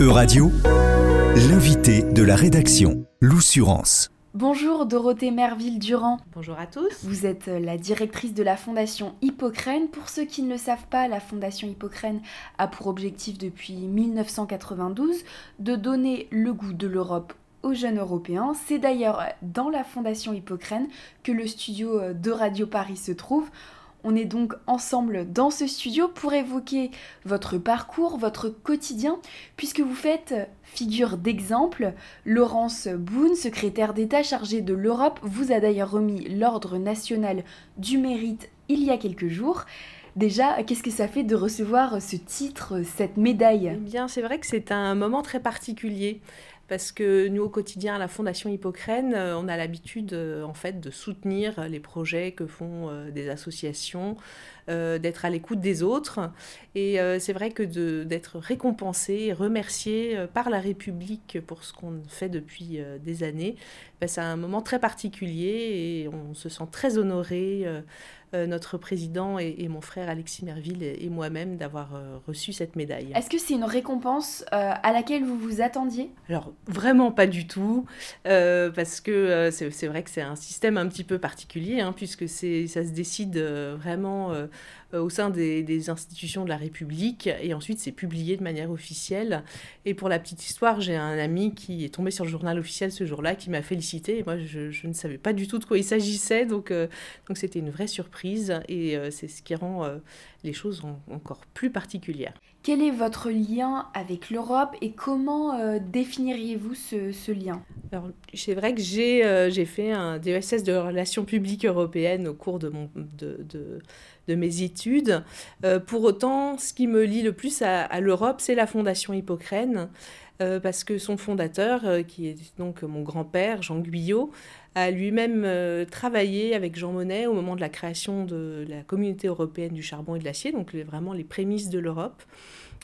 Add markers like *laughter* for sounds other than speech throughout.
Euradio, l'invité de la rédaction, l'Oussurance. Bonjour Dorothée Merville-Durand. Bonjour à tous. Vous êtes euh, la directrice de la Fondation Hippocrène. Pour ceux qui ne le savent pas, la Fondation Hippocrène a pour objectif depuis 1992 de donner le goût de l'Europe aux jeunes européens. C'est d'ailleurs dans la Fondation Hippocrène que le studio euh, de Radio Paris se trouve. On est donc ensemble dans ce studio pour évoquer votre parcours, votre quotidien, puisque vous faites figure d'exemple. Laurence Boone, secrétaire d'État chargée de l'Europe, vous a d'ailleurs remis l'Ordre national du mérite il y a quelques jours. Déjà, qu'est-ce que ça fait de recevoir ce titre, cette médaille? Eh bien, c'est vrai que c'est un moment très particulier parce que nous au quotidien à la Fondation Hippocrène, euh, on a l'habitude euh, en fait de soutenir les projets que font euh, des associations, d'être à l'écoute des autres. Et c'est vrai que d'être récompensé, remercié par la République pour ce qu'on fait depuis des années, ben, c'est un moment très particulier et on se sent très honoré notre président et, mon frère Alexis Merville et, moi-même d'avoir euh, reçu cette médaille. Est-ce que c'est une récompense euh, à laquelle vous vous attendiez? Alors vraiment pas du tout, parce que c'est vrai que c'est un système un petit peu particulier, hein, puisque ça se décide vraiment au sein des, des, institutions de la République, et ensuite c'est publié de manière officielle. Et pour la petite histoire, j'ai un ami qui est tombé sur le journal officiel ce jour-là, qui m'a félicité, et moi je, je, ne savais pas du tout de quoi il s'agissait, donc donc c'était une vraie surprise et euh, c'est ce qui rend euh, les choses encore plus particulières. Quel est votre lien avec l'Europe et comment euh, définiriez-vous ce, lien? Alors, c'est vrai que j'ai fait un DESS de relations publiques européennes au cours de, mon, de, de, mes études. pour autant, ce qui me lie le plus à, à l'Europe, c'est la Fondation Hippocrène. parce que son fondateur, qui est donc mon grand-père, Jean Guyot, a lui-même euh, travaillé avec Jean Monnet au moment de la création de la communauté européenne du charbon et de l'acier, donc vraiment les prémices de l'Europe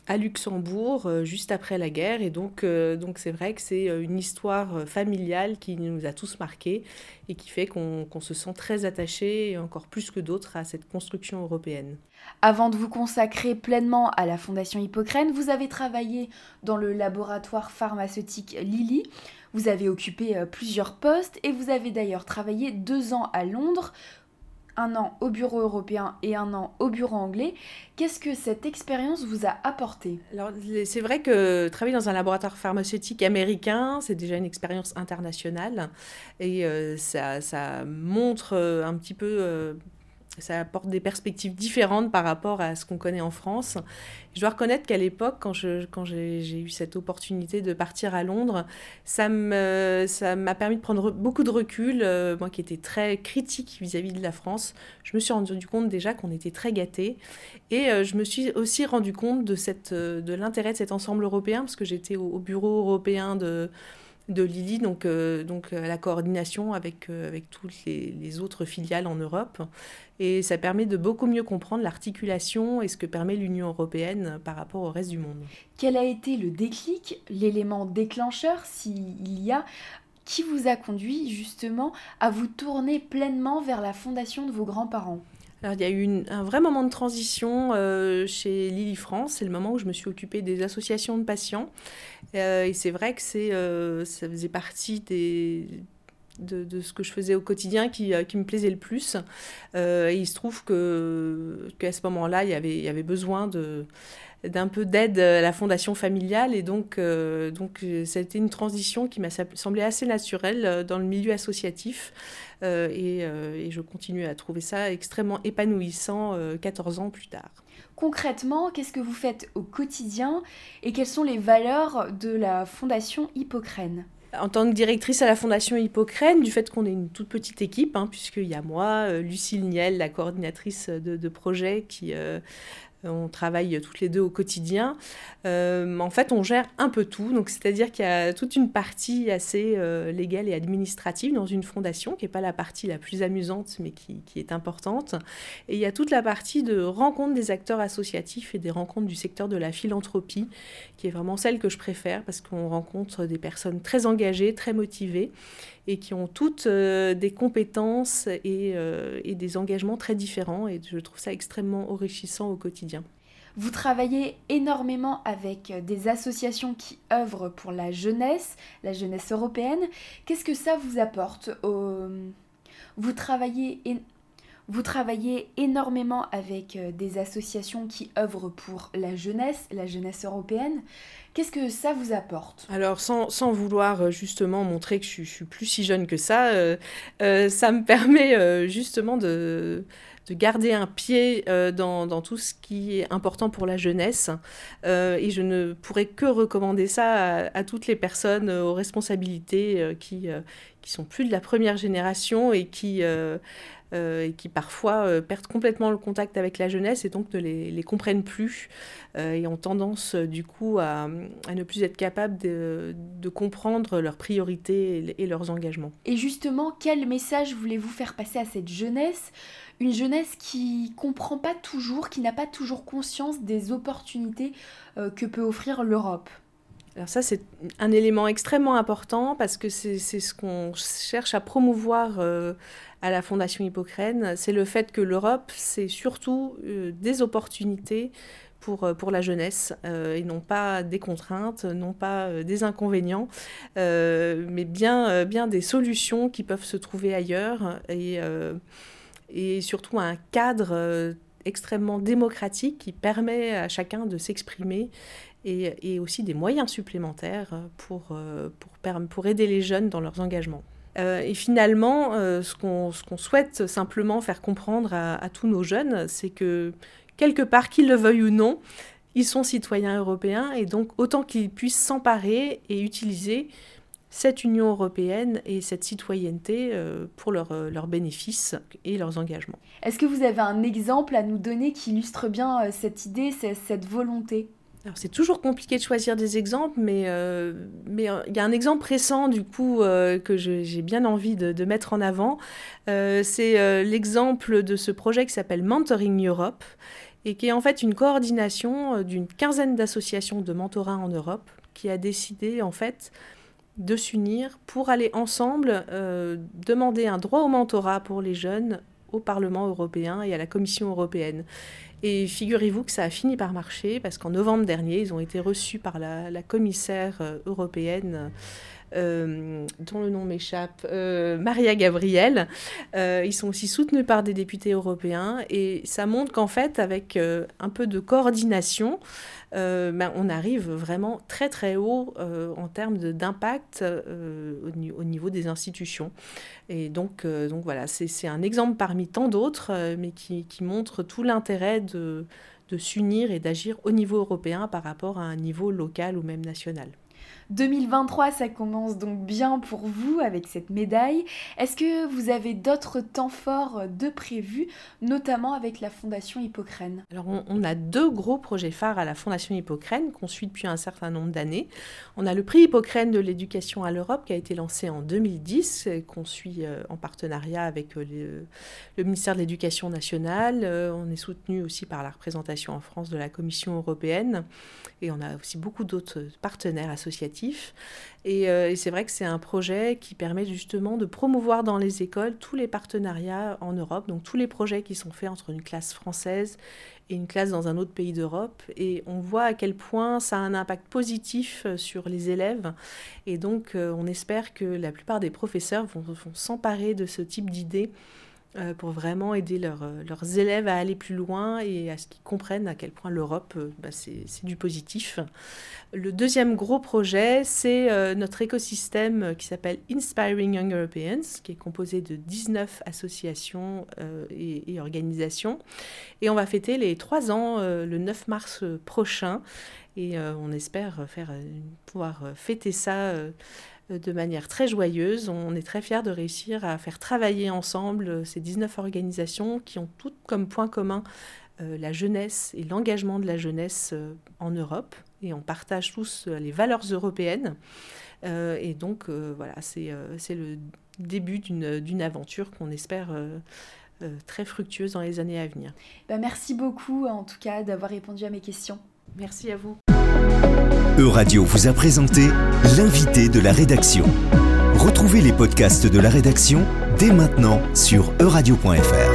à Luxembourg euh, juste après la guerre. Et donc, euh, donc c'est vrai que c'est une histoire familiale qui nous a tous marqués et qui fait qu'on se sent très attaché, encore plus que d'autres, à cette construction européenne. Avant de vous consacrer pleinement à la Fondation Hippocrène, vous avez travaillé dans le laboratoire pharmaceutique Lilly. Vous avez occupé euh, plusieurs postes et vous avez d'ailleurs travaillé deux ans à Londres, un an au bureau européen et un an au bureau anglais. Qu'est-ce que cette expérience vous a apporté? Alors, c'est vrai que travailler dans un laboratoire pharmaceutique américain, c'est déjà une expérience internationale et euh, ça, montre euh, un petit peu ça apporte des perspectives différentes par rapport à ce qu'on connaît en France. Je dois reconnaître qu'à l'époque, quand, je, quand j'ai, eu cette opportunité de partir à Londres, ça, me, ça m'a permis de prendre beaucoup de recul. Euh, moi qui étais très critique vis-à-vis de la France, je me suis rendu compte déjà qu'on était très gâtés. Et euh, je me suis aussi rendu compte de, cette, de l'intérêt de cet ensemble européen, parce que j'étais au bureau européen de de Lily, donc, euh, donc euh, la coordination avec, euh, avec toutes les, autres filiales en Europe. Et ça permet de beaucoup mieux comprendre l'articulation et ce que permet l'Union européenne par rapport au reste du monde. Quel a été le déclic, l'élément déclencheur, s'il y a, qui vous a conduit justement à vous tourner pleinement vers la fondation de vos grands-parents? Il y a eu un vrai moment de transition euh, chez Lily France. C'est le moment où je me suis occupée des associations de patients. Euh, et c'est vrai que euh, ça faisait partie des, de, ce que je faisais au quotidien qui, qui me plaisait le plus. et il se trouve que, qu'à ce moment-là, il il y avait besoin de d'un peu d'aide à la fondation familiale. Et donc donc ça a été une transition qui m'a semblé assez naturelle dans le milieu associatif. Euh, euh, et, je continue à trouver ça extrêmement épanouissant 14 euh, ans plus tard. Concrètement, qu'est-ce que vous faites au quotidien et quelles sont les valeurs de la Fondation Hippocrène? En tant que directrice à la Fondation Hippocrène, du fait qu'on est une toute petite équipe, hein, puisqu'il y a moi, Lucille Niel, la coordinatrice de, projet, qui, on travaille toutes les deux au quotidien. Euh, en fait, on gère un peu tout. Donc, c'est-à-dire qu'il y a toute une partie assez euh, légale et administrative dans une fondation, qui n'est pas la partie la plus amusante, mais qui, est importante. Et il y a toute la partie de rencontre des acteurs associatifs et des rencontres du secteur de la philanthropie, qui est vraiment celle que je préfère parce qu'on rencontre des personnes très engagées, très motivées et qui ont toutes euh, des compétences et, et, des engagements très différents. Et je trouve ça extrêmement enrichissant au quotidien. Vous travaillez énormément avec des associations qui œuvrent pour la jeunesse, la jeunesse européenne. Qu'est-ce que ça vous apporte Vous travaillez vous travaillez énormément avec euh, des associations qui œuvrent pour la jeunesse, la jeunesse européenne. Qu'est-ce que ça vous apporte? Alors, sans, vouloir euh, justement montrer que je, je, suis plus si jeune que ça, euh, ça me *laughs* permet justement de, de, garder un pied dans, tout ce qui est important pour la jeunesse. et je ne pourrais que recommander ça à toutes les personnes aux responsabilités qui, qui sont plus de la première génération et qui euh, qui parfois euh, perdent complètement le contact avec la jeunesse et donc ne les, comprennent plus euh, et ont tendance du coup à, ne plus être capables de, comprendre leurs priorités et, leurs engagements. Et justement, quel message voulez-vous faire passer à cette jeunesse? Une jeunesse qui comprend pas toujours, qui n'a pas toujours conscience des opportunités euh, que peut offrir l'Europe? Alors ça, c'est un élément extrêmement important parce que c'est ce qu'on cherche à promouvoir euh, à la Fondation Hippocrène. C'est le fait que l'Europe, c'est surtout euh, des opportunités pour, euh, pour la jeunesse et non pas des contraintes, non pas des inconvénients, mais bien, bien des solutions qui peuvent se trouver ailleurs et, et surtout un cadre extrêmement démocratique qui permet à chacun de s'exprimer et, aussi des moyens supplémentaires pour, pour, pour aider les jeunes dans leurs engagements. Euh, et finalement, euh, ce qu'on qu souhaite simplement faire comprendre à, tous nos jeunes, c'est que quelque part, qu'ils le veuillent ou non, ils sont citoyens européens et donc autant qu'ils puissent s'emparer et utiliser cette Union européenne et cette citoyenneté euh, pour leurs leur bénéfices et leurs engagements. Est-ce que vous avez un exemple à nous donner qui illustre bien euh, cette idée, cette volonté? C'est toujours compliqué de choisir des exemples, mais euh, euh, il y a un exemple récent du coup euh, que j'ai bien envie de, mettre en avant. C'est l'exemple de ce projet qui s'appelle Mentoring Europe et qui est en fait une coordination d'une quinzaine d'associations de mentorat en Europe qui a décidé en fait de s'unir pour aller ensemble demander un droit au mentorat pour les jeunes au Parlement européen et à la Commission européenne. Et figurez-vous que ça a fini par marcher parce qu'en novembre dernier, ils ont été reçus par la, commissaire euh, européenne euh, dont le nom m'échappe, euh, Maria Gabriel. Euh, ils sont aussi soutenus par des députés européens et ça montre qu'en fait, avec un peu de coordination, ben, on arrive vraiment très très haut en termes d'impact au, au, niveau des institutions. Et donc, donc voilà, c'est un exemple parmi tant d'autres, mais qui, montre tout l'intérêt de s'unir et d'agir au niveau européen par rapport à un niveau local ou même national. 2023, ça commence donc bien pour vous avec cette médaille. Est-ce que vous avez d'autres temps forts de prévus, notamment avec la Fondation Hippocrène? Alors on, a deux gros projets phares à la Fondation Hippocrène qu'on suit depuis un certain nombre d'années. On a le prix Hippocrène de l'éducation à l'Europe qui a été lancé en 2010, qu'on suit euh, en partenariat avec euh, les, le ministère de l'Éducation nationale. Euh, on est soutenu aussi par la représentation en France de la Commission européenne et on a aussi beaucoup d'autres partenaires associatifs et, euh, et c'est vrai que c'est un projet qui permet justement de promouvoir dans les écoles tous les partenariats en Europe, donc tous les projets qui sont faits entre une classe française et une classe dans un autre pays d'Europe. Et on voit à quel point ça a un impact positif euh, sur les élèves. Et donc euh, on espère que la plupart des professeurs vont, vont s'emparer de ce type d'idées euh, pour vraiment aider euh, leurs élèves à aller plus loin et à ce qu'ils comprennent à quel point l'Europe, euh, bah, c'est du positif. Le deuxième gros projet, c'est notre écosystème qui s'appelle Inspiring Young Europeans, qui est composé de 19 associations et, organisations. Et on va fêter les trois ans le 9 mars prochain. Et on espère pouvoir fêter ça de manière très joyeuse. On est très fiers de réussir à faire travailler ensemble ces 19 organisations qui ont toutes comme point commun euh, la jeunesse et l'engagement de la jeunesse euh, en Europe. Et on partage tous euh, les valeurs européennes. Euh, et donc, euh, voilà, c'est le début d'une aventure qu'on espère très fructueuse dans les années à venir. Ben, merci beaucoup, en tout cas, d'avoir répondu à mes questions. Merci à vous. Euradio vous a présenté l'invité de la rédaction. Retrouvez les podcasts de la rédaction dès maintenant sur euradio.fr.